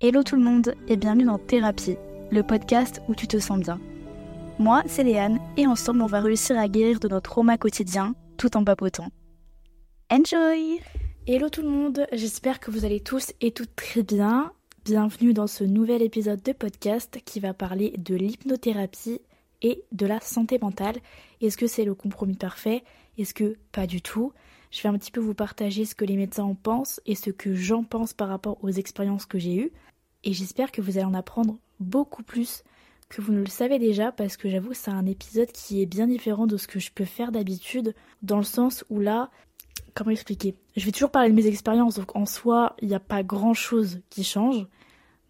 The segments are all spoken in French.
Hello tout le monde et bienvenue dans Thérapie, le podcast où tu te sens bien. Moi, c'est Léane et ensemble on va réussir à guérir de notre trauma quotidien tout en papotant. Enjoy Hello tout le monde, j'espère que vous allez tous et toutes très bien. Bienvenue dans ce nouvel épisode de podcast qui va parler de l'hypnothérapie et de la santé mentale. Est-ce que c'est le compromis parfait? Est-ce que pas du tout? Je vais un petit peu vous partager ce que les médecins en pensent et ce que j'en pense par rapport aux expériences que j'ai eues et j'espère que vous allez en apprendre beaucoup plus que vous ne le savez déjà parce que j'avoue que c'est un épisode qui est bien différent de ce que je peux faire d'habitude dans le sens où là, comment expliquer? Je vais toujours parler de mes expériences donc en soi, il n'y a pas grand chose qui change,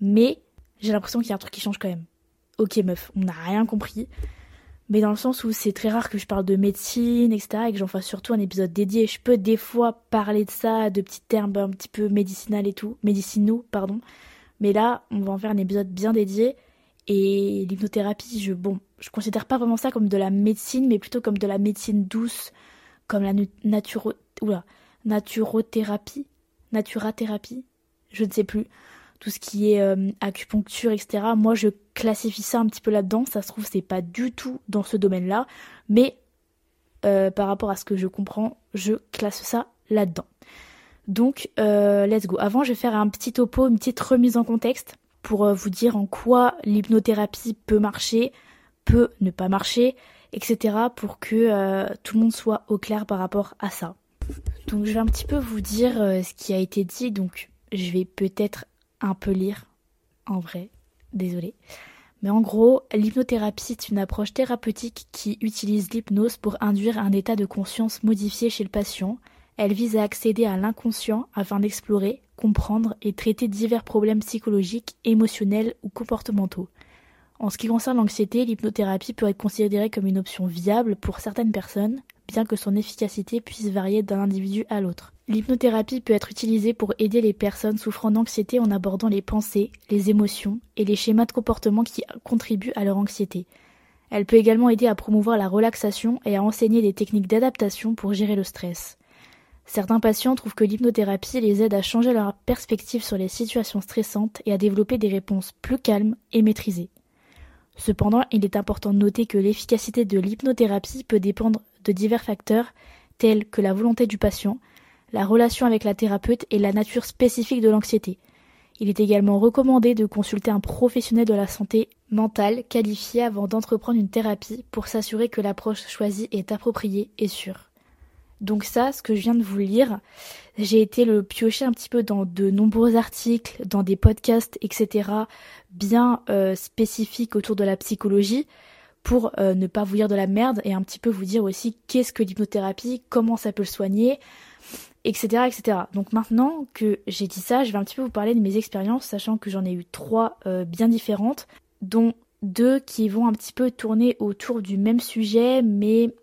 mais j'ai l'impression qu'il y a un truc qui change quand même. Ok meuf, on n'a rien compris, mais dans le sens où c'est très rare que je parle de médecine, etc., et que j'en fasse surtout un épisode dédié. Je peux des fois parler de ça, de petits termes un petit peu médicinal et tout, médicinaux, pardon, mais là, on va en faire un épisode bien dédié. Et l'hypnothérapie, je, bon, je considère pas vraiment ça comme de la médecine, mais plutôt comme de la médecine douce, comme la naturo, naturothérapie, naturathérapie, je ne sais plus. Tout ce qui est euh, acupuncture, etc. Moi, je classifie ça un petit peu là-dedans. Ça se trouve, c'est pas du tout dans ce domaine-là, mais euh, par rapport à ce que je comprends, je classe ça là-dedans. Donc, euh, let's go. Avant, je vais faire un petit topo, une petite remise en contexte pour euh, vous dire en quoi l'hypnothérapie peut marcher, peut ne pas marcher, etc. pour que euh, tout le monde soit au clair par rapport à ça. Donc, je vais un petit peu vous dire ce qui a été dit. Donc, je vais peut-être un peu lire en vrai. Désolée. Mais en gros, l'hypnothérapie est une approche thérapeutique qui utilise l'hypnose pour induire un état de conscience modifié chez le patient elle vise à accéder à l'inconscient afin d'explorer, comprendre et traiter divers problèmes psychologiques, émotionnels ou comportementaux. En ce qui concerne l'anxiété, l'hypnothérapie peut être considérée comme une option viable pour certaines personnes, bien que son efficacité puisse varier d'un individu à l'autre. L'hypnothérapie peut être utilisée pour aider les personnes souffrant d'anxiété en abordant les pensées, les émotions et les schémas de comportement qui contribuent à leur anxiété. Elle peut également aider à promouvoir la relaxation et à enseigner des techniques d'adaptation pour gérer le stress. Certains patients trouvent que l'hypnothérapie les aide à changer leur perspective sur les situations stressantes et à développer des réponses plus calmes et maîtrisées. Cependant, il est important de noter que l'efficacité de l'hypnothérapie peut dépendre de divers facteurs tels que la volonté du patient, la relation avec la thérapeute et la nature spécifique de l'anxiété. Il est également recommandé de consulter un professionnel de la santé mentale qualifié avant d'entreprendre une thérapie pour s'assurer que l'approche choisie est appropriée et sûre. Donc ça, ce que je viens de vous lire, j'ai été le piocher un petit peu dans de nombreux articles, dans des podcasts, etc., bien euh, spécifiques autour de la psychologie, pour euh, ne pas vous dire de la merde et un petit peu vous dire aussi qu'est-ce que l'hypnothérapie, comment ça peut le soigner, etc., etc. Donc maintenant que j'ai dit ça, je vais un petit peu vous parler de mes expériences, sachant que j'en ai eu trois euh, bien différentes, dont deux qui vont un petit peu tourner autour du même sujet, mais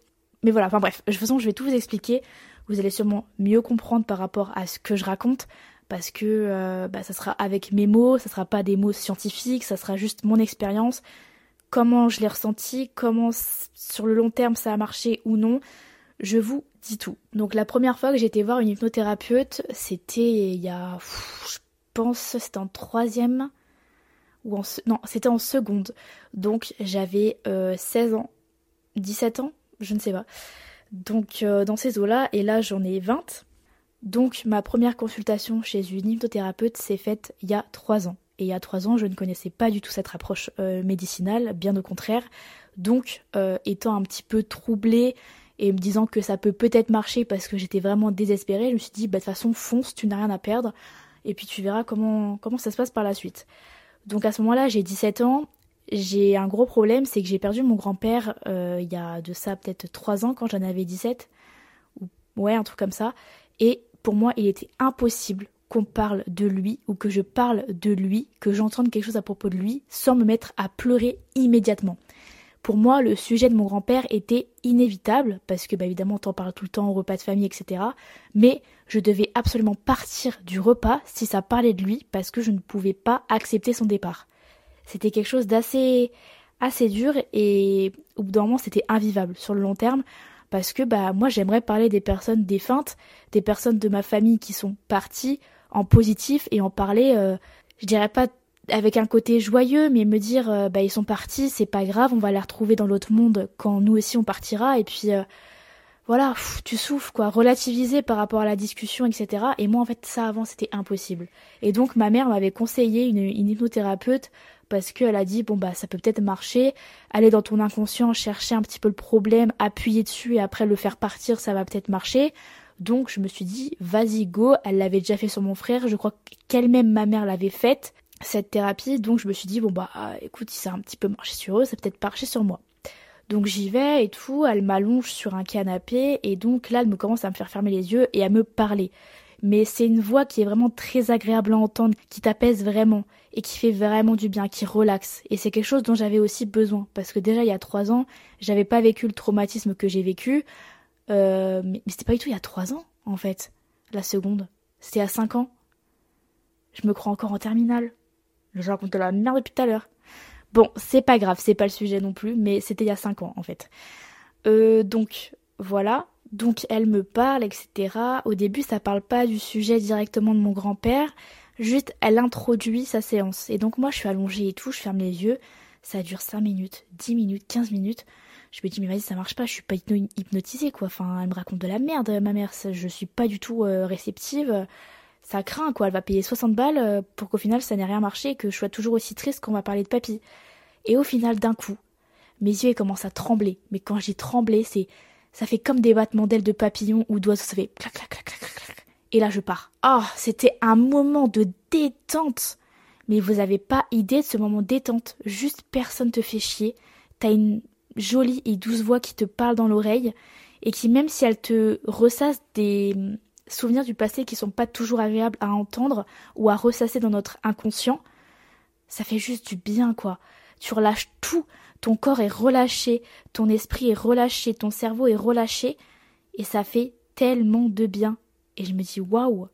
mais voilà, enfin bref, de toute façon, je vais tout vous expliquer. Vous allez sûrement mieux comprendre par rapport à ce que je raconte, parce que euh, bah, ça sera avec mes mots, ça sera pas des mots scientifiques, ça sera juste mon expérience, comment je l'ai ressenti, comment sur le long terme ça a marché ou non. Je vous dis tout. Donc la première fois que j'ai été voir une hypnothérapeute, c'était il y a, je pense, c'était en troisième ou en non, c'était en seconde. Donc j'avais 16 euh, ans, 17 ans, je ne sais pas. Donc euh, dans ces eaux-là, et là j'en ai 20. Donc ma première consultation chez une hypnothérapeute s'est faite il y a 3 ans. Et il y a 3 ans, je ne connaissais pas du tout cette approche euh, médicinale, bien au contraire. Donc euh, étant un petit peu troublée et me disant que ça peut peut-être marcher parce que j'étais vraiment désespérée, je me suis dit bah de toute façon fonce, tu n'as rien à perdre et puis tu verras comment comment ça se passe par la suite. Donc à ce moment-là, j'ai 17 ans j'ai un gros problème, c'est que j'ai perdu mon grand-père euh, il y a de ça peut-être 3 ans quand j'en avais 17, ou ouais, un truc comme ça. Et pour moi, il était impossible qu'on parle de lui ou que je parle de lui, que j'entende quelque chose à propos de lui sans me mettre à pleurer immédiatement. Pour moi, le sujet de mon grand-père était inévitable, parce que bah, évidemment on t'en parle tout le temps au repas de famille, etc. Mais je devais absolument partir du repas si ça parlait de lui, parce que je ne pouvais pas accepter son départ c'était quelque chose d'assez assez dur et au bout d'un moment c'était invivable sur le long terme parce que bah moi j'aimerais parler des personnes défuntes, des personnes de ma famille qui sont parties en positif et en parler euh, je dirais pas avec un côté joyeux, mais me dire, euh, bah ils sont partis, c'est pas grave, on va les retrouver dans l'autre monde quand nous aussi on partira, et puis euh, voilà, tu souffles quoi, relativiser par rapport à la discussion, etc. Et moi en fait ça avant c'était impossible. Et donc ma mère m'avait conseillé une, hypnothérapeute parce qu'elle a dit bon bah ça peut peut-être marcher, aller dans ton inconscient, chercher un petit peu le problème, appuyer dessus et après le faire partir, ça va peut-être marcher. Donc je me suis dit vas-y go, elle l'avait déjà fait sur mon frère, je crois qu'elle-même ma mère l'avait faite cette thérapie, donc je me suis dit bon bah écoute si ça a un petit peu marché sur eux, ça peut-être marcher sur moi. Donc j'y vais et tout, elle m'allonge sur un canapé et donc là elle me commence à me faire fermer les yeux et à me parler mais c'est une voix qui est vraiment très agréable à entendre, qui t'apaise vraiment et qui fait vraiment du bien, qui relaxe. Et c'est quelque chose dont j'avais aussi besoin parce que déjà il y a trois ans, j'avais pas vécu le traumatisme que j'ai vécu, euh, mais, c'était pas du tout il y a trois ans en fait. La seconde, c'était à cinq ans. Je me crois encore en terminale. Je raconte de la merde depuis tout à l'heure. Bon, c'est pas grave, c'est pas le sujet non plus, mais c'était il y a cinq ans en fait. Euh, donc voilà, donc elle me parle, etc. Au début, ça parle pas du sujet directement de mon grand-père, juste elle introduit sa séance. Et donc moi, je suis allongée et tout, je ferme les yeux. Ça dure 5 minutes, 10 minutes, 15 minutes. Je me dis, mais vas-y, ça marche pas, je suis pas hypnotisée, quoi. Enfin, elle me raconte de la merde, ma mère. Je suis pas du tout euh, réceptive. Ça craint, quoi. Elle va payer 60 balles euh, pour qu'au final, ça n'ait rien marché et que je sois toujours aussi triste qu'on va parler de papy. Et au final, d'un coup, mes yeux commencent à trembler. Mais quand j'ai tremblé, c'est ça fait comme des battements d'ailes de papillon ou d'oiseaux, ça fait clac, clac, clac, clac, clac. Et là, je pars. Oh, c'était un moment de détente. Mais vous avez pas idée de ce moment détente. Juste personne te fait chier. T'as une jolie et douce voix qui te parle dans l'oreille et qui, même si elle te ressasse des souvenirs du passé qui sont pas toujours agréables à entendre ou à ressasser dans notre inconscient, ça fait juste du bien, quoi. Tu relâches tout ton corps est relâché, ton esprit est relâché, ton cerveau est relâché, et ça fait tellement de bien. Et je me dis waouh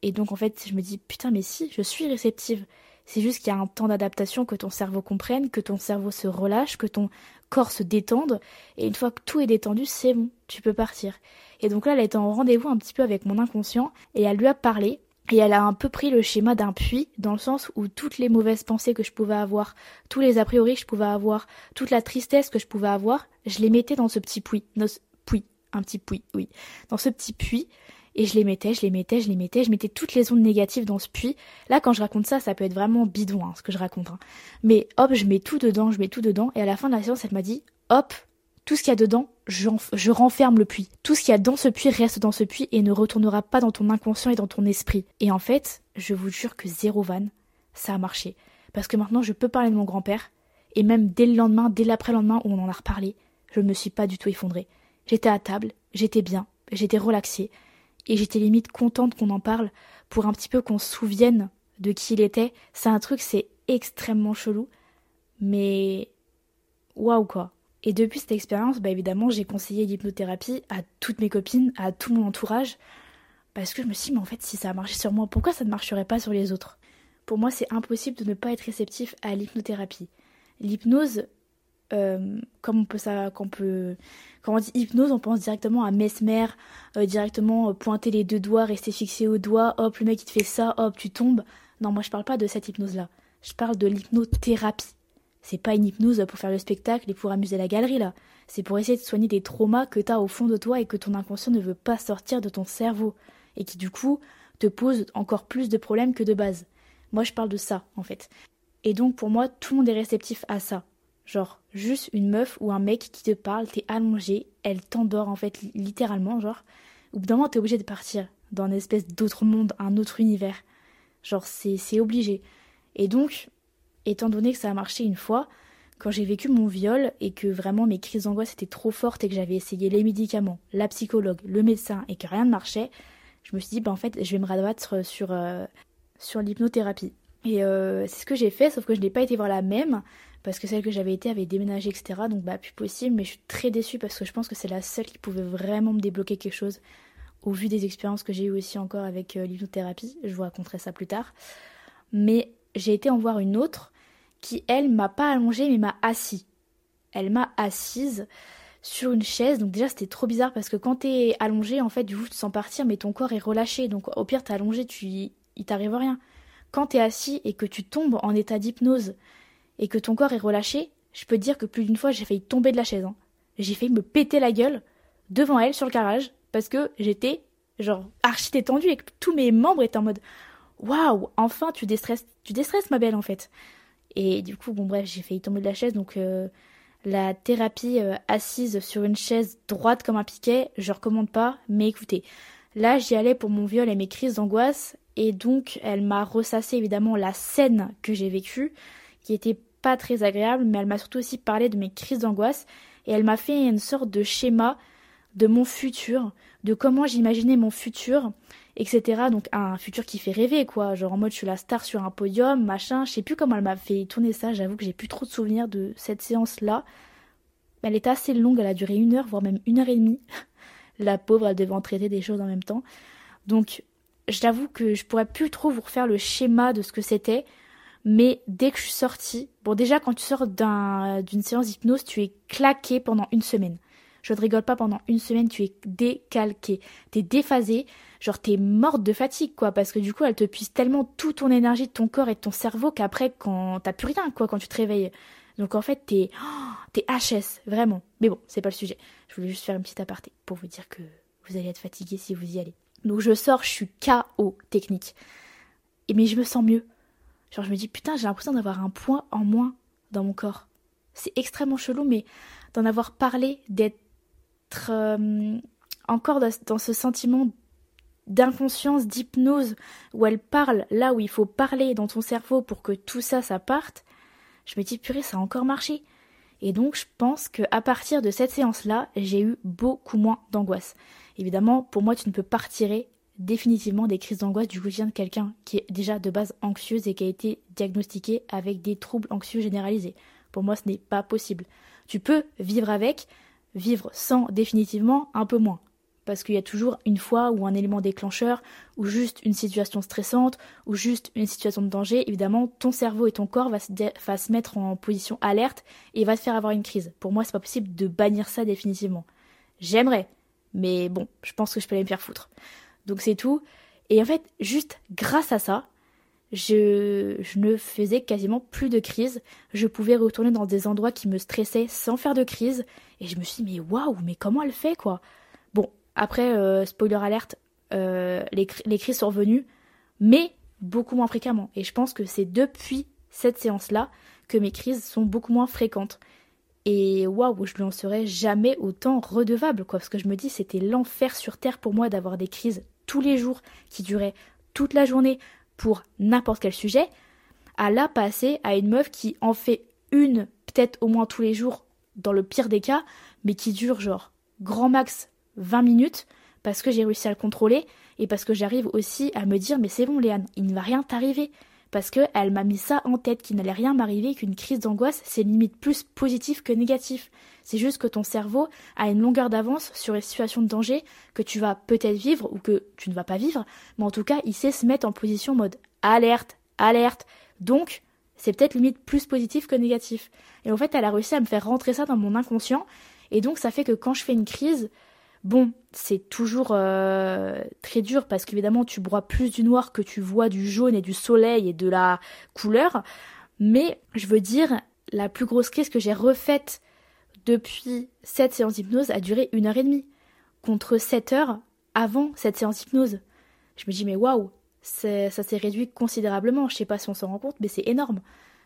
Et donc en fait, je me dis putain, mais si, je suis réceptive. C'est juste qu'il y a un temps d'adaptation que ton cerveau comprenne, que ton cerveau se relâche, que ton corps se détende. Et une fois que tout est détendu, c'est bon, tu peux partir. Et donc là, elle était en rendez-vous un petit peu avec mon inconscient et elle lui a parlé et elle a un peu pris le schéma d'un puits, dans le sens où toutes les mauvaises pensées que je pouvais avoir, tous les a priori que je pouvais avoir, toute la tristesse que je pouvais avoir, je les mettais dans ce petit puits. Ce puits, un petit puits, oui. Dans ce petit puits. Et je les mettais, je les mettais, je les mettais, je mettais toutes les ondes négatives dans ce puits. Là, quand je raconte ça, ça peut être vraiment bidon, hein, ce que je raconte. Hein. Mais hop, je mets tout dedans, je mets tout dedans. Et à la fin de la séance, elle m'a dit, hop, tout ce qu'il y a dedans, je renferme le puits. Tout ce qu'il y a dans ce puits reste dans ce puits et ne retournera pas dans ton inconscient et dans ton esprit. Et en fait, je vous jure que zéro van, ça a marché. Parce que maintenant, je peux parler de mon grand-père. Et même dès le lendemain, dès l'après-lendemain où on en a reparlé, je ne me suis pas du tout effondrée. J'étais à table, j'étais bien, j'étais relaxée. Et j'étais limite contente qu'on en parle pour un petit peu qu'on se souvienne de qui il était. C'est un truc, c'est extrêmement chelou. Mais waouh quoi. Et depuis cette expérience, bah évidemment, j'ai conseillé l'hypnothérapie à toutes mes copines, à tout mon entourage, parce que je me suis dit, mais en fait, si ça a marché sur moi, pourquoi ça ne marcherait pas sur les autres? Pour moi, c'est impossible de ne pas être réceptif à l'hypnothérapie. L'hypnose, euh, comme on peut ça, qu'on peut, quand on dit hypnose, on pense directement à mesmer, euh, directement euh, pointer les deux doigts, rester fixé au doigt, hop, le mec il te fait ça, hop, tu tombes. Non, moi je parle pas de cette hypnose-là. Je parle de l'hypnothérapie. C'est pas une hypnose pour faire le spectacle et pour amuser la galerie là. C'est pour essayer de soigner des traumas que t'as au fond de toi et que ton inconscient ne veut pas sortir de ton cerveau. Et qui du coup te pose encore plus de problèmes que de base. Moi je parle de ça en fait. Et donc pour moi tout le monde est réceptif à ça. Genre juste une meuf ou un mec qui te parle, t'es allongé, elle t'endort en fait littéralement genre. Au bout d'un moment t'es obligé de partir dans une espèce d'autre monde, un autre univers. Genre c'est obligé. Et donc étant donné que ça a marché une fois, quand j'ai vécu mon viol et que vraiment mes crises d'angoisse étaient trop fortes et que j'avais essayé les médicaments, la psychologue, le médecin et que rien ne marchait, je me suis dit, bah en fait, je vais me rabattre sur, euh, sur l'hypnothérapie. Et euh, c'est ce que j'ai fait, sauf que je n'ai pas été voir la même, parce que celle que j'avais été avait déménagé, etc. Donc bah plus possible, mais je suis très déçue parce que je pense que c'est la seule qui pouvait vraiment me débloquer quelque chose, au vu des expériences que j'ai eues aussi encore avec euh, l'hypnothérapie. Je vous raconterai ça plus tard. Mais j'ai été en voir une autre qui, elle, m'a pas allongée mais m'a assis. Elle m'a assise sur une chaise. Donc déjà c'était trop bizarre parce que quand t'es allongé, en fait, du coup tu sens partir mais ton corps est relâché. Donc au pire t'es allongé, tu il t'arrive rien. quand t'es assis et que tu tombes en état d'hypnose et que ton corps est relâché, je peux te dire que plus d'une fois j'ai failli tomber de la chaise. Hein. J'ai failli me péter la gueule devant elle sur le garage parce que j'étais genre archi détendue et que tous mes membres étaient en mode waouh, enfin tu déstresses, tu déstresses ma belle en fait. Et du coup, bon bref, j'ai failli tomber de la chaise donc euh, la thérapie euh, assise sur une chaise droite comme un piquet, je recommande pas, mais écoutez, là j'y allais pour mon viol et mes crises d'angoisse et donc elle m'a ressassé évidemment la scène que j'ai vécue qui était pas très agréable, mais elle m'a surtout aussi parlé de mes crises d'angoisse et elle m'a fait une sorte de schéma de mon futur, de comment j'imaginais mon futur, etc. Donc un futur qui fait rêver, quoi. Genre en mode je suis la star sur un podium, machin. Je sais plus comment elle m'a fait tourner ça, j'avoue que j'ai plus trop de souvenirs de cette séance-là. Elle était assez longue, elle a duré une heure, voire même une heure et demie. la pauvre, elle devait en traiter des choses en même temps. Donc j'avoue que je pourrais plus trop vous refaire le schéma de ce que c'était. Mais dès que je suis sortie, bon déjà quand tu sors d'une séance d'hypnose, tu es claqué pendant une semaine. Je ne rigole pas pendant une semaine, tu es décalqué, t'es déphasé, genre t'es morte de fatigue, quoi, parce que du coup, elle te puise tellement toute ton énergie de ton corps et de ton cerveau qu'après, quand t'as plus rien, quoi, quand tu te réveilles. Donc en fait, t'es, oh, t'es HS, vraiment. Mais bon, c'est pas le sujet. Je voulais juste faire une petite aparté pour vous dire que vous allez être fatigué si vous y allez. Donc je sors, je suis KO technique. Et mais je me sens mieux. Genre je me dis putain, j'ai l'impression d'avoir un point en moins dans mon corps. C'est extrêmement chelou, mais d'en avoir parlé, d'être euh, encore dans, ce sentiment d'inconscience, d'hypnose, où elle parle là où il faut parler dans ton cerveau pour que tout ça, ça parte, je me dis, purée, ça a encore marché. Et donc, je pense qu'à partir de cette séance-là, j'ai eu beaucoup moins d'angoisse. Évidemment, pour moi, tu ne peux pas retirer définitivement des crises d'angoisse du quotidien de quelqu'un qui est déjà de base anxieuse et qui a été diagnostiqué avec des troubles anxieux généralisés. Pour moi, ce n'est pas possible. Tu peux vivre avec, vivre sans définitivement un peu moins. Parce qu'il y a toujours une fois ou un élément déclencheur, ou juste une situation stressante, ou juste une situation de danger, évidemment, ton cerveau et ton corps va se, mettre en position alerte et va te faire avoir une crise. Pour moi, c'est pas possible de bannir ça définitivement. J'aimerais, mais bon, je pense que je peux aller me faire foutre. Donc c'est tout. Et en fait, juste grâce à ça, je, ne faisais quasiment plus de crise. Je pouvais retourner dans des endroits qui me stressaient sans faire de crise. Et je me suis dit, mais waouh, mais comment elle fait, quoi? Bon, après, euh, spoiler alerte, euh, les, les, crises sont revenues, mais beaucoup moins fréquemment. Et je pense que c'est depuis cette séance-là que mes crises sont beaucoup moins fréquentes. Et waouh, je n'en serais jamais autant redevable, quoi. Parce que je me dis, c'était l'enfer sur Terre pour moi d'avoir des crises tous les jours qui duraient toute la journée pour n'importe quel sujet, à la passer à une meuf qui en fait une, peut-être au moins tous les jours, dans le pire des cas, mais qui dure genre grand max 20 minutes, parce que j'ai réussi à le contrôler, et parce que j'arrive aussi à me dire mais c'est bon Léane, il ne va rien t'arriver. Parce qu'elle m'a mis ça en tête, qu'il n'allait rien m'arriver, qu'une crise d'angoisse, c'est limite plus positif que négatif. C'est juste que ton cerveau a une longueur d'avance sur les situations de danger que tu vas peut-être vivre ou que tu ne vas pas vivre, mais en tout cas, il sait se mettre en position mode alerte, alerte. Donc, c'est peut-être limite plus positif que négatif. Et en fait, elle a réussi à me faire rentrer ça dans mon inconscient, et donc ça fait que quand je fais une crise, Bon, c'est toujours euh, très dur parce qu'évidemment tu broies plus du noir que tu vois du jaune et du soleil et de la couleur. Mais je veux dire, la plus grosse crise que j'ai refaite depuis cette séance d'hypnose a duré une heure et demie, contre sept heures avant cette séance d'hypnose. Je me dis mais waouh, ça s'est réduit considérablement. Je sais pas si on s'en rend compte, mais c'est énorme.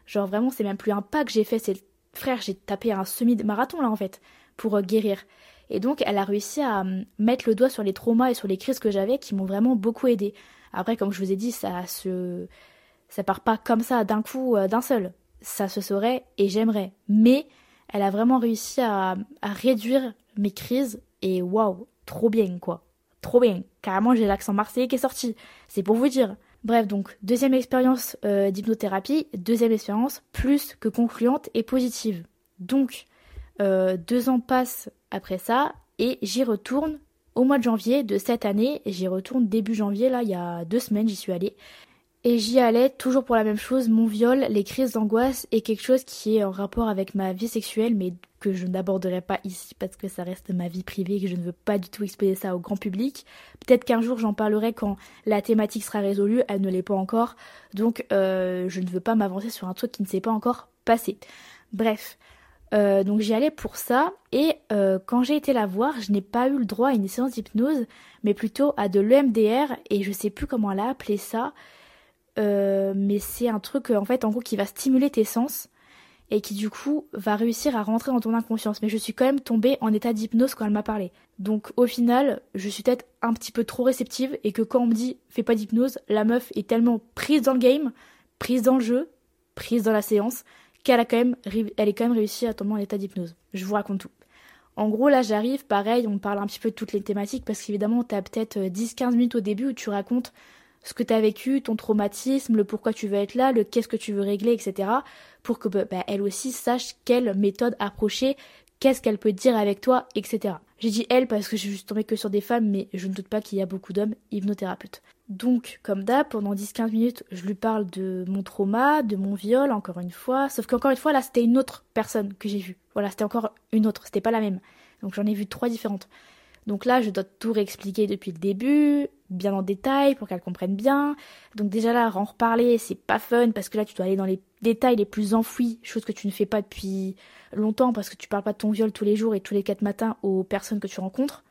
Genre vraiment, c'est même plus un pas que j'ai fait, c'est frère, j'ai tapé un semi-marathon là en fait pour euh, guérir. Et donc, elle a réussi à euh, mettre le doigt sur les traumas et sur les crises que j'avais qui m'ont vraiment beaucoup aidé. Après, comme je vous ai dit, ça se, ça part pas comme ça d'un coup, euh, d'un seul. Ça se saurait et j'aimerais. Mais elle a vraiment réussi à, réduire mes crises et waouh, trop bien quoi. Trop bien. Carrément, j'ai l'accent marseillais qui est sorti. C'est pour vous dire. Bref, donc, deuxième expérience euh, d'hypnothérapie, deuxième expérience plus que concluante et positive. Donc, deux ans passent après ça et j'y retourne au mois de janvier de cette année. J'y retourne début janvier, là, il y a deux semaines, j'y suis allée. Et j'y allais toujours pour la même chose, mon viol, les crises d'angoisse et quelque chose qui est en rapport avec ma vie sexuelle, mais que je n'aborderai pas ici parce que ça reste ma vie privée et que je ne veux pas du tout exposer ça au grand public. Peut-être qu'un jour j'en parlerai quand la thématique sera résolue, elle ne l'est pas encore, donc euh, je ne veux pas m'avancer sur un truc qui ne s'est pas encore passé. Bref, euh, donc j'y allais pour ça et euh, quand j'ai été la voir, je n'ai pas eu le droit à une séance d'hypnose, mais plutôt à de l'EMDR et je sais plus comment elle a appelé ça, mais c'est un truc en fait en gros qui va stimuler tes sens et qui du coup va réussir à rentrer dans ton inconscience. Mais je suis quand même tombée en état d'hypnose quand elle m'a parlé. Donc au final, je suis peut-être un petit peu trop réceptive et que quand on me dit fais pas d'hypnose, la meuf est tellement prise dans le game, prise dans le jeu, prise dans la séance, qu'elle a quand même, elle est quand même réussi à tomber en état d'hypnose. Je vous raconte tout. En gros, là, j'arrive, pareil, on parle un petit peu de toutes les thématiques parce qu'évidemment, t'as peut-être 10-15 minutes au début où tu racontes ce que tu as vécu, ton traumatisme, le pourquoi tu veux être là, le qu'est-ce que tu veux régler, etc. pour que bah, bah, elle aussi sache quelle méthode approcher, qu'est-ce qu'elle peut dire avec toi, etc. J'ai dit elle parce que je suis tombée que sur des femmes, mais je ne doute pas qu'il y a beaucoup d'hommes hypnothérapeutes. Donc, comme d'hab, pendant 10-15 minutes, je lui parle de mon trauma, de mon viol, encore une fois. Sauf qu'encore une fois, là, c'était une autre personne que j'ai vue. Voilà, c'était encore une autre, c'était pas la même. Donc j'en ai vu trois différentes. Donc là, je dois tout réexpliquer depuis le début, bien en détail pour qu'elle comprenne bien. Donc déjà là, en reparler, c'est pas fun parce que là, tu dois aller dans les détails les plus enfouis, chose que tu ne fais pas depuis longtemps parce que tu parles pas de ton viol tous les jours et tous les quatre matins aux personnes que tu rencontres.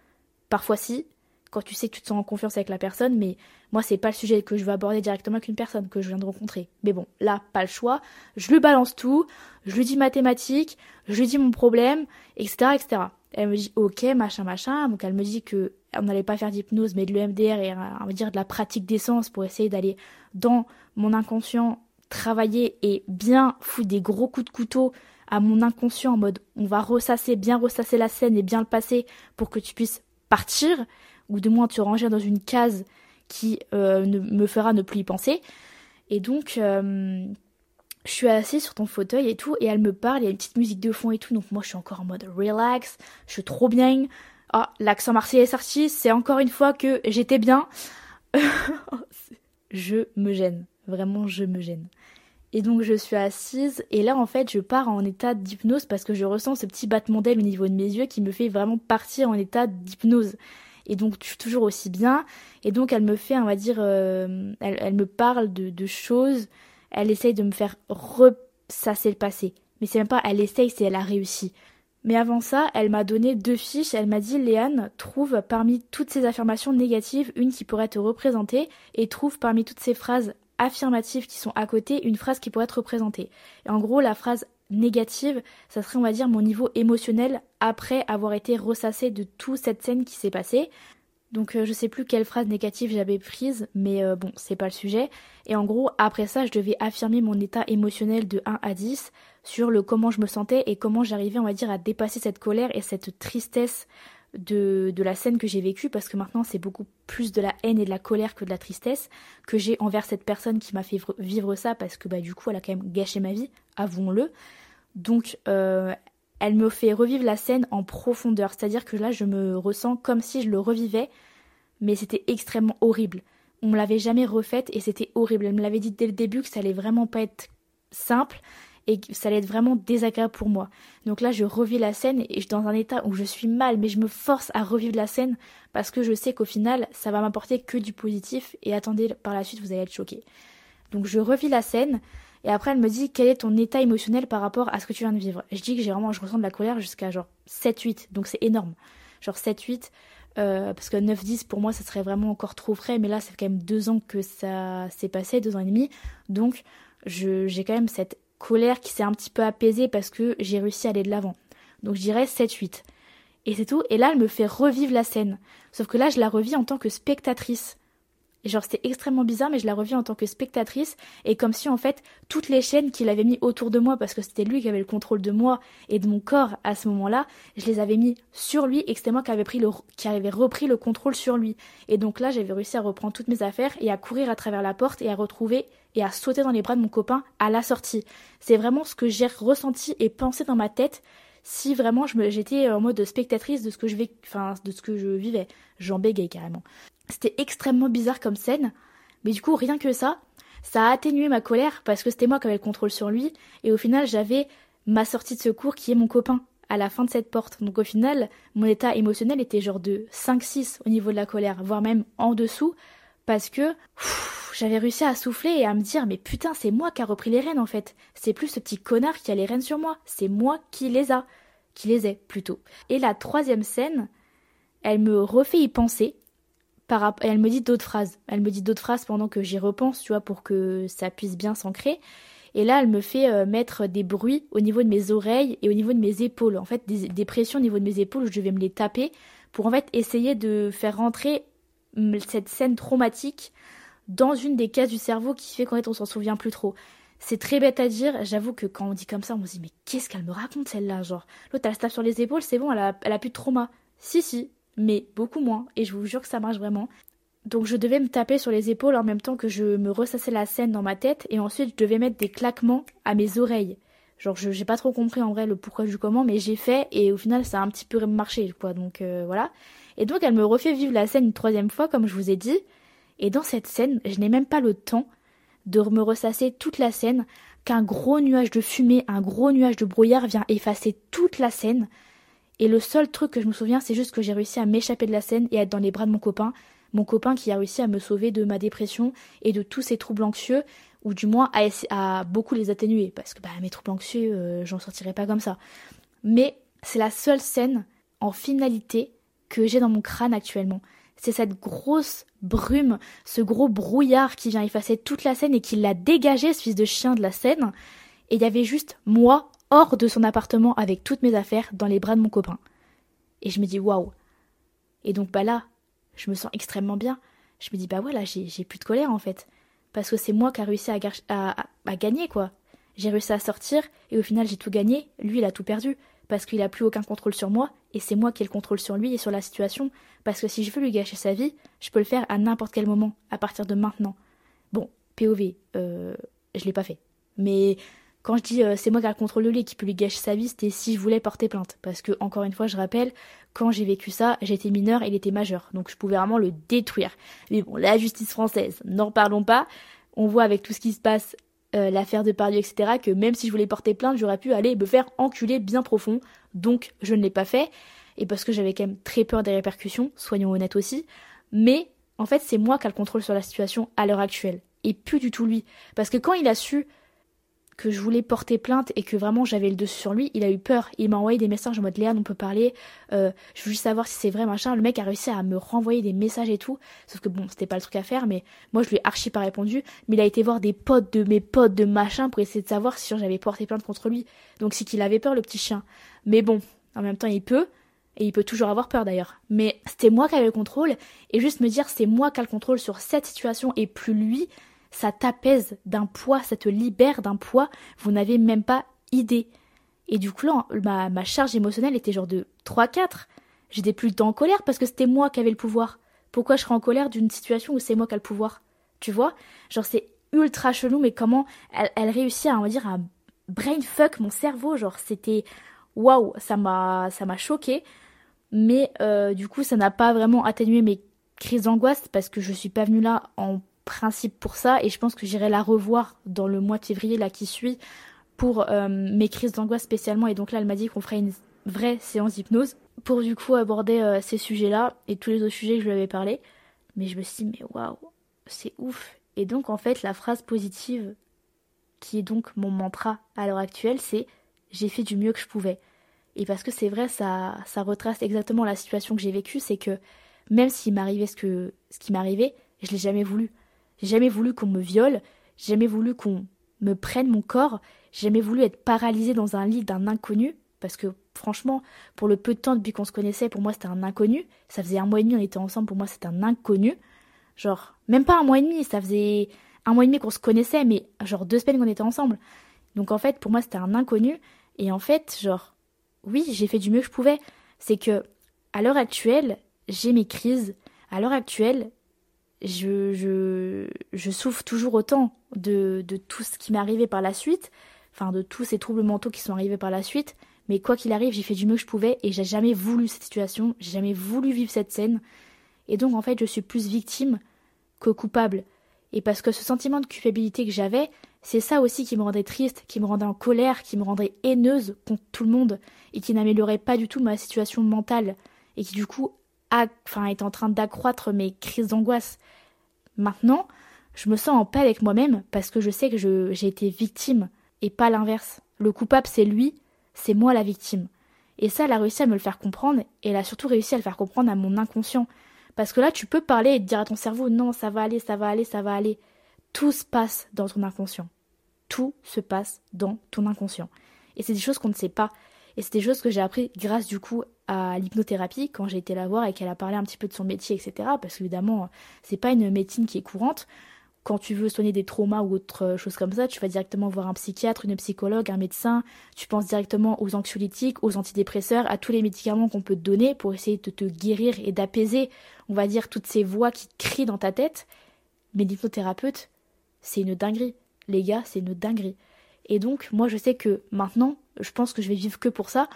Parfois si, quand tu sais que tu te sens en confiance avec la personne, mais moi c'est pas le sujet que je veux aborder directement avec une personne que je viens de rencontrer. Mais bon, là, pas le choix. Je lui balance tout, je lui dis mathématiques, je lui dis mon problème, etc., etc. Elle me dit ok, machin, machin. Donc elle me dit que on n'allait pas faire d'hypnose, mais de l'EMDR et on va dire de la pratique d'essence pour essayer d'aller dans mon inconscient, travailler et bien foutre des gros coups de couteau à mon inconscient en mode on va ressasser, bien ressasser la scène et bien le passer pour que tu puisses partir, ou de moins te ranger dans une case qui euh, ne, me fera ne plus y penser. Et donc, euh, je suis assise sur ton fauteuil et tout, et elle me parle, il y a une petite musique de fond et tout, donc moi je suis encore en mode relax, je suis trop bien. Ah, l'accent marseillais est sorti, c'est encore une fois que j'étais bien. je me gêne, vraiment je me gêne. Et donc je suis assise, et là en fait je pars en état d'hypnose parce que je ressens ce petit battement d'aile au niveau de mes yeux qui me fait vraiment partir en état d'hypnose. Et donc suis toujours aussi bien, et donc elle me fait, on va dire, euh, elle, me parle de, de choses elle essaye de me faire ressasser le passé. Mais c'est même pas elle essaye, c'est elle a réussi. Mais avant ça, elle m'a donné deux fiches. Elle m'a dit Léane, trouve parmi toutes ces affirmations négatives une qui pourrait te représenter et trouve parmi toutes ces phrases affirmatives qui sont à côté une phrase qui pourrait te représenter. Et en gros, la phrase négative, ça serait, on va dire, mon niveau émotionnel après avoir été ressassé de toute cette scène qui s'est passée. Donc euh, je sais plus quelle phrase négative j'avais prise, mais euh, bon, c'est pas le sujet. Et en gros, après ça, je devais affirmer mon état émotionnel de 1 à 10 sur le comment je me sentais et comment j'arrivais, on va dire, à dépasser cette colère et cette tristesse de, de la scène que j'ai vécue, parce que maintenant c'est beaucoup plus de la haine et de la colère que de la tristesse que j'ai envers cette personne qui m'a fait vivre ça, parce que bah du coup elle a quand même gâché ma vie, avouons-le. Donc euh, elle me fait revivre la scène en profondeur. C'est-à-dire que là, je me ressens comme si je le revivais, mais c'était extrêmement horrible. On me l'avait jamais refaite et c'était horrible. Elle me l'avait dit dès le début que ça allait vraiment pas être simple et ça allait être vraiment désagréable pour moi. Donc là, je revis la scène et je suis dans un état où je suis mal, mais je me force à revivre la scène parce que je sais qu'au final, ça va m'apporter que du positif et attendez, par la suite, vous allez être choqués. Donc je revis la scène, et après, elle me dit quel est ton état émotionnel par rapport à ce que tu viens de vivre? je dis que j'ai vraiment, je ressens de la colère jusqu'à genre 7-8, donc c'est énorme. Genre 7-8, euh, parce que 9-10 pour moi ça serait vraiment encore trop frais, mais là fait quand même deux ans que ça s'est passé, deux ans et demi. Donc j'ai quand même cette colère qui s'est un petit peu apaisée parce que j'ai réussi à aller de l'avant. Donc je dirais 7-8. Et c'est tout. Et là, elle me fait revivre la scène. Sauf que là, je la revis en tant que spectatrice. Et genre c'était extrêmement bizarre, mais je la revis en tant que spectatrice et comme si en fait toutes les chaînes qu'il avait mis autour de moi, parce que c'était lui qui avait le contrôle de moi et de mon corps à ce moment-là, je les avais mis sur lui et que c'était moi qui avait qui avait repris le contrôle sur lui. Et donc là j'avais réussi à reprendre toutes mes affaires et à courir à travers la porte et à retrouver et à sauter dans les bras de mon copain à la sortie. C'est vraiment ce que j'ai ressenti et pensé dans ma tête si vraiment j'étais en mode spectatrice de ce que je vais, enfin de ce que je vivais. J'en bégaye carrément. C'était extrêmement bizarre comme scène, mais du coup, rien que ça, ça a atténué ma colère parce que c'était moi qui avais le contrôle sur lui, et au final, j'avais ma sortie de secours qui est mon copain à la fin de cette porte. Donc au final, mon état émotionnel était genre de 5-6 au niveau de la colère, voire même en dessous, parce que j'avais réussi à souffler et à me dire mais putain c'est moi qui a repris les rênes en fait. C'est plus ce petit connard qui a les rênes sur moi, c'est moi qui les a, qui les ai plutôt. Et la troisième scène, elle me refait y penser. Par, elle me dit d'autres phrases. Elle me dit d'autres phrases pendant que j'y repense, tu vois, pour que ça puisse bien s'ancrer. Et là, elle me fait euh, mettre des bruits au niveau de mes oreilles et au niveau de mes épaules. En fait, des, pressions au niveau de mes épaules, je vais me les taper pour en fait essayer de faire rentrer cette scène traumatique dans une des cases du cerveau qui fait qu'en fait on s'en souvient plus trop. C'est très bête à dire, j'avoue que quand on dit comme ça, on se dit mais qu'est-ce qu'elle me raconte celle-là Genre, l'autre elle se tape sur les épaules, c'est bon, elle a, plus de trauma. Si, si, mais beaucoup moins, et je vous jure que ça marche vraiment. Donc je devais me taper sur les épaules en même temps que je me ressassais la scène dans ma tête, et ensuite je devais mettre des claquements à mes oreilles. Genre, je j'ai pas trop compris en vrai le pourquoi du comment, mais j'ai fait, et au final ça a un petit peu marché, quoi, donc euh, voilà. Et donc elle me refait vivre la scène une troisième fois, comme je vous ai dit. Et dans cette scène, je n'ai même pas le temps de me ressasser toute la scène, qu'un gros nuage de fumée, un gros nuage de brouillard vient effacer toute la scène. Et le seul truc que je me souviens, c'est juste que j'ai réussi à m'échapper de la scène et à être dans les bras de mon copain. Mon copain qui a réussi à me sauver de ma dépression et de tous ces troubles anxieux, ou du moins à, beaucoup les atténuer, parce que bah, mes troubles anxieux, euh, j'en sortirais pas comme ça. Mais c'est la seule scène en finalité que j'ai dans mon crâne actuellement. C'est cette grosse brume, ce gros brouillard qui vient effacer toute la scène et qui l'a dégagé, ce fils de chien de la scène. Et il y avait juste moi, hors de son appartement, avec toutes mes affaires, dans les bras de mon copain. Et je me dis, waouh. Et donc, bah là, je me sens extrêmement bien. Je me dis, bah voilà, j'ai plus de colère en fait. Parce que c'est moi qui a réussi à, à, à gagner, quoi. J'ai réussi à sortir, et au final, j'ai tout gagné. Lui, il a tout perdu parce qu'il a plus aucun contrôle sur moi, et c'est moi qui ai le contrôle sur lui et sur la situation, parce que si je veux lui gâcher sa vie, je peux le faire à n'importe quel moment, à partir de maintenant. Bon, POV, euh, je l'ai pas fait. Mais quand je dis euh, c'est moi qui ai le contrôle de lui qui peut lui gâcher sa vie, c'était si je voulais porter plainte. Parce que, encore une fois, je rappelle, quand j'ai vécu ça, j'étais mineur et il était majeur. Donc je pouvais vraiment le détruire. Mais bon, la justice française, n'en parlons pas. On voit avec tout ce qui se passe euh, l'affaire de Pardieu, etc., que même si je voulais porter plainte, j'aurais pu aller me faire enculer bien profond. Donc je ne l'ai pas fait. Et parce que j'avais quand même très peur des répercussions, soyons honnêtes aussi. Mais en fait, c'est moi qui ai le contrôle sur la situation à l'heure actuelle. Et plus du tout lui. Parce que quand il a su que je voulais porter plainte et que vraiment j'avais le dessus sur lui, il a eu peur. Il m'a envoyé des messages en mode Léa, on peut parler, euh, je veux juste savoir si c'est vrai, machin. Le mec a réussi à me renvoyer des messages et tout. Sauf que bon, c'était pas le truc à faire, mais moi je lui ai archi pas répondu. Mais il a été voir des potes de mes potes de machin pour essayer de savoir si j'avais porté plainte contre lui. Donc c'est qu'il avait peur, le petit chien. Mais bon, en même temps, il peut. Et il peut toujours avoir peur d'ailleurs. Mais c'était moi qui avais le contrôle. Et juste me dire c'est moi qui ai le contrôle sur cette situation et plus lui, ça t'apaise d'un poids, ça te libère d'un poids, vous n'avez même pas idée. Et du coup, là, ma, charge émotionnelle était genre de 3-4. J'étais plus le temps en colère parce que c'était moi qui avais le pouvoir. Pourquoi je serais en colère d'une situation où c'est moi qui ai le pouvoir? Tu vois? Genre, c'est ultra chelou, mais comment elle, réussit à, on va dire, à brainfuck mon cerveau. Genre, c'était waouh, ça m'a, ça m'a choqué. Mais euh, du coup, ça n'a pas vraiment atténué mes crises d'angoisse parce que je suis pas venue là en principe pour ça et je pense que j'irai la revoir dans le mois de février là qui suit pour euh, mes crises d'angoisse spécialement. Et donc là elle m'a dit qu'on ferait une vraie séance d'hypnose pour du coup aborder euh, ces sujets-là et tous les autres sujets que je lui avais parlé. Mais je me suis dit mais waouh c'est ouf. Et donc en fait la phrase positive qui est donc mon mantra à l'heure actuelle c'est j'ai fait du mieux que je pouvais et parce que c'est vrai ça ça retrace exactement la situation que j'ai vécue c'est que même s'il m'arrivait ce que ce qui m'arrivait je l'ai jamais voulu jamais voulu qu'on me viole, j'ai jamais voulu qu'on me prenne mon corps, j'ai jamais voulu être paralysée dans un lit d'un inconnu, parce que franchement, pour le peu de temps depuis qu'on se connaissait, pour moi c'était un inconnu. Ça faisait un mois et demi, on était ensemble, pour moi c'était un inconnu. Genre, même pas un mois et demi, ça faisait un mois et demi qu'on se connaissait, mais genre deux semaines qu'on était ensemble. Donc en fait, pour moi c'était un inconnu. Et en fait, genre, oui, j'ai fait du mieux que je pouvais. C'est que, à l'heure actuelle, j'ai mes crises. À l'heure actuelle, je, souffre toujours autant de, de tout ce qui m'est arrivé par la suite, enfin de tous ces troubles mentaux qui sont arrivés par la suite, mais quoi qu'il arrive, j'ai fait du mieux que je pouvais et j'ai jamais voulu cette situation, j'ai jamais voulu vivre cette scène, et donc en fait je suis plus victime que coupable. Et parce que ce sentiment de culpabilité que j'avais, C'est ça aussi qui me rendait triste, qui me rendait en colère, qui me rendait haineuse contre tout le monde et qui n'améliorait pas du tout ma situation mentale. Et qui du coup enfin, est en train d'accroître mes crises d'angoisse. Maintenant, je me sens en paix avec moi-même parce que je sais que j'ai été victime et pas l'inverse. Le coupable c'est lui, c'est moi la victime. Et ça, elle a réussi à me le faire comprendre et elle a surtout réussi à le faire comprendre à mon inconscient. Parce que là, tu peux parler et te dire à ton cerveau non, ça va aller, ça va aller, ça va aller. Tout se passe dans ton inconscient. Tout se passe dans ton inconscient. Et c'est des choses qu'on ne sait pas. Et c'est des choses que j'ai appris grâce du coup à l'hypnothérapie quand j'ai été la voir et qu'elle a parlé un petit peu de son métier, etc. Parce qu'évidemment, c'est pas une médecine qui est courante. Quand tu veux soigner des traumas ou autre chose comme ça, tu vas directement voir un psychiatre, une psychologue, un médecin. Tu penses directement aux anxiolytiques, aux antidépresseurs, à tous les médicaments qu'on peut te donner pour essayer de te guérir et d'apaiser, on va dire, toutes ces voix qui crient dans ta tête. Mais l'hypnothérapeute, c'est une dinguerie. Les gars, c'est une dinguerie. Et donc, moi, je sais que maintenant, je pense que je vais vivre que pour ça.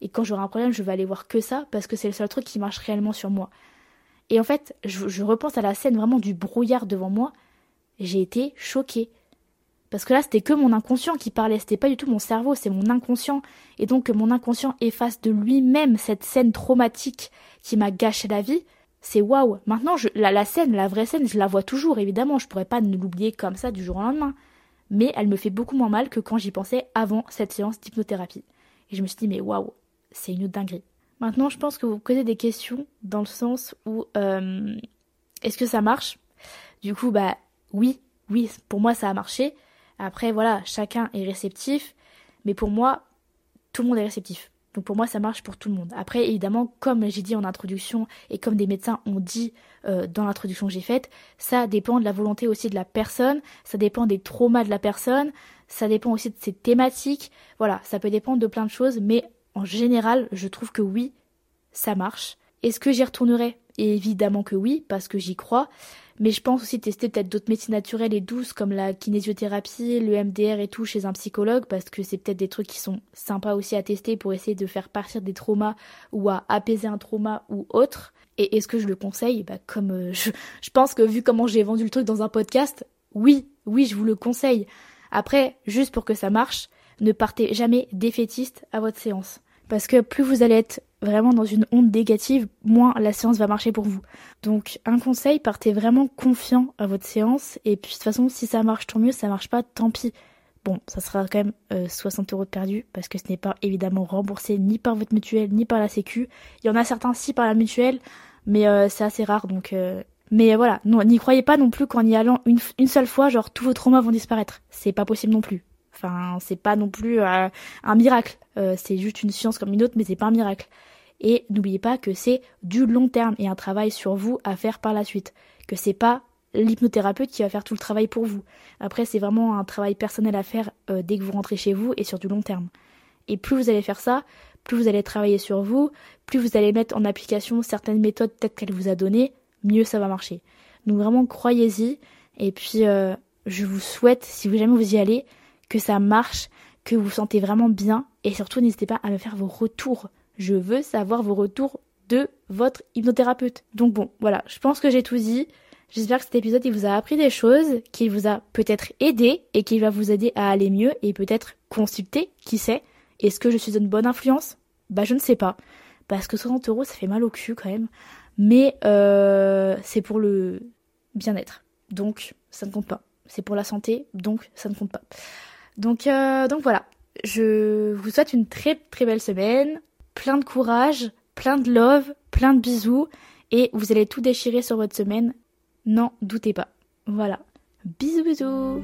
Et quand j'aurai un problème, je vais aller voir que ça, parce que c'est le seul truc qui marche réellement sur moi. Et en fait, je, repense à la scène vraiment du brouillard devant moi. J'ai été choquée. Parce que là, c'était que mon inconscient qui parlait, c'était pas du tout mon cerveau, c'est mon inconscient. Et donc que mon inconscient efface de lui-même cette scène traumatique qui m'a gâché la vie, c'est waouh. Maintenant, je, la, la, scène, la vraie scène, je la vois toujours, évidemment. Je pourrais pas l'oublier comme ça du jour au lendemain. Mais elle me fait beaucoup moins mal que quand j'y pensais avant cette séance d'hypnothérapie. Et je me suis dit, mais waouh, c'est une dinguerie. Maintenant, je pense que vous posez des questions dans le sens où euh, est-ce que ça marche? Du coup, bah oui, oui, pour moi ça a marché. Après, voilà, chacun est réceptif, mais pour moi, tout le monde est réceptif. Donc pour moi, ça marche pour tout le monde. Après, évidemment, comme j'ai dit en introduction et comme des médecins ont dit euh, dans l'introduction que j'ai faite, ça dépend de la volonté aussi de la personne, ça dépend des traumas de la personne, ça dépend aussi de ses thématiques. Voilà, ça peut dépendre de plein de choses, mais en général, je trouve que oui, ça marche. Est-ce que j'y retournerai? Évidemment que oui, parce que j'y crois. Mais je pense aussi tester peut-être d'autres médecines naturelles et douces comme la kinésiothérapie, le MDR et tout chez un psychologue parce que c'est peut-être des trucs qui sont sympas aussi à tester pour essayer de faire partir des traumas ou à apaiser un trauma ou autre. Et est-ce que je le conseille? Bah comme euh, je, je pense que vu comment j'ai vendu le truc dans un podcast, oui, oui, je vous le conseille. Après, juste pour que ça marche, ne partez jamais défaitiste à votre séance. Parce que plus vous allez être vraiment dans une onde négative, moins la séance va marcher pour vous. Donc un conseil, partez vraiment confiant à votre séance. Et puis de toute façon, si ça marche, tant mieux. Ça marche pas, tant pis. Bon, ça sera quand même 60 euh, euros de perdu parce que ce n'est pas évidemment remboursé ni par votre mutuelle ni par la Sécu. Il y en a certains si par la mutuelle, mais euh, c'est assez rare donc. Euh, mais voilà, n'y croyez pas non plus qu'en y allant une, une seule fois, genre tous vos traumas vont disparaître. C'est pas possible non plus. Enfin, c'est pas non plus euh, un miracle. C'est juste une science comme une autre, mais c'est pas un miracle. Et n'oubliez pas que c'est du long terme et un travail sur vous à faire par la suite. Que c'est pas l'hypnothérapeute qui va faire tout le travail pour vous. Après, c'est vraiment un travail personnel à faire euh, dès que vous rentrez chez vous et sur du long terme. Et plus vous allez faire ça, plus vous allez travailler sur vous, plus vous allez mettre en application certaines méthodes peut-être qu'elle vous a données, mieux ça va marcher. Donc vraiment, croyez-y. Et puis, je vous souhaite, si vous jamais vous y allez, que ça marche, que vous vous sentez vraiment bien et surtout n'hésitez pas à me faire vos retours. Je veux savoir vos retours de votre hypnothérapeute. Donc bon, voilà, je pense que j'ai tout dit. J'espère que cet épisode il vous a appris des choses, qu'il vous a peut-être aidé et qu'il va vous aider à aller mieux et peut-être consulter, qui sait. Est-ce que je suis une bonne influence? Bah je ne sais pas. Parce que 60 euros ça fait mal au cul quand même. Mais euh, c'est pour le bien-être. Donc ça ne compte pas. C'est pour la santé, donc ça ne compte pas. Donc, euh, donc voilà, je vous souhaite une très très belle semaine, plein de courage, plein de love, plein de bisous, et vous allez tout déchirer sur votre semaine, n'en doutez pas. Voilà, bisous bisous